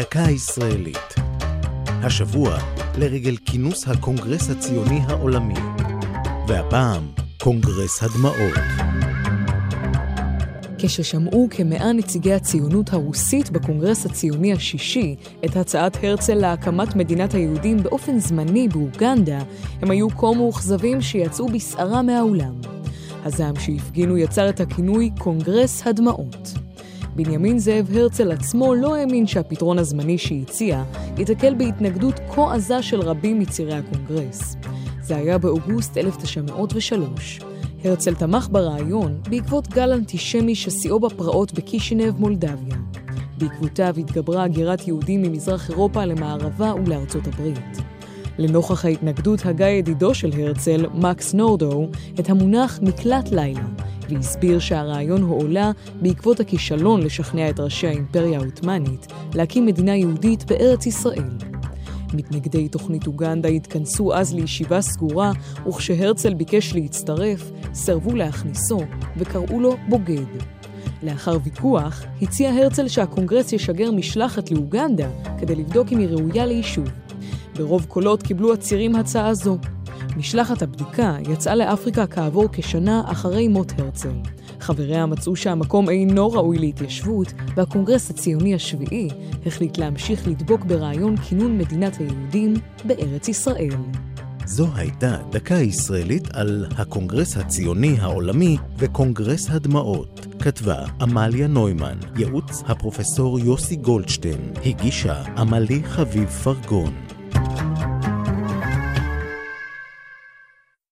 דקה ישראלית. השבוע לרגל כינוס הקונגרס הציוני העולמי. והפעם, קונגרס הדמעות. כששמעו כמאה נציגי הציונות הרוסית בקונגרס הציוני השישי את הצעת הרצל להקמת מדינת היהודים באופן זמני באוגנדה, הם היו כה מאוכזבים שיצאו בסערה מהאולם. הזעם שהפגינו יצר את הכינוי קונגרס הדמעות. בנימין זאב הרצל עצמו לא האמין שהפתרון הזמני שהציע ייתקל בהתנגדות כה עזה של רבים מצירי הקונגרס. זה היה באוגוסט 1903. הרצל תמך ברעיון בעקבות גל אנטישמי ששיאו בפרעות בקישינב, מולדביה. בעקבותיו התגברה הגירת יהודים ממזרח אירופה למערבה ולארצות הברית. לנוכח ההתנגדות הגה ידידו של הרצל, מקס נורדו, את המונח מקלט לילה, והסביר שהרעיון הועלה בעקבות הכישלון לשכנע את ראשי האימפריה העות'מאנית להקים מדינה יהודית בארץ ישראל. מתנגדי תוכנית אוגנדה התכנסו אז לישיבה סגורה, וכשהרצל ביקש להצטרף, סירבו להכניסו וקראו לו בוגד. לאחר ויכוח, הציע הרצל שהקונגרס ישגר משלחת לאוגנדה כדי לבדוק אם היא ראויה ליישוב. ברוב קולות קיבלו הצירים הצעה זו. משלחת הבדיקה יצאה לאפריקה כעבור כשנה אחרי מות הרצל. חבריה מצאו שהמקום אינו ראוי להתיישבות, והקונגרס הציוני השביעי החליט להמשיך לדבוק ברעיון כינון מדינת היהודים בארץ ישראל. זו הייתה דקה ישראלית על הקונגרס הציוני העולמי וקונגרס הדמעות. כתבה עמליה נוימן, ייעוץ הפרופסור יוסי גולדשטיין, הגישה עמלי חביב פרגון.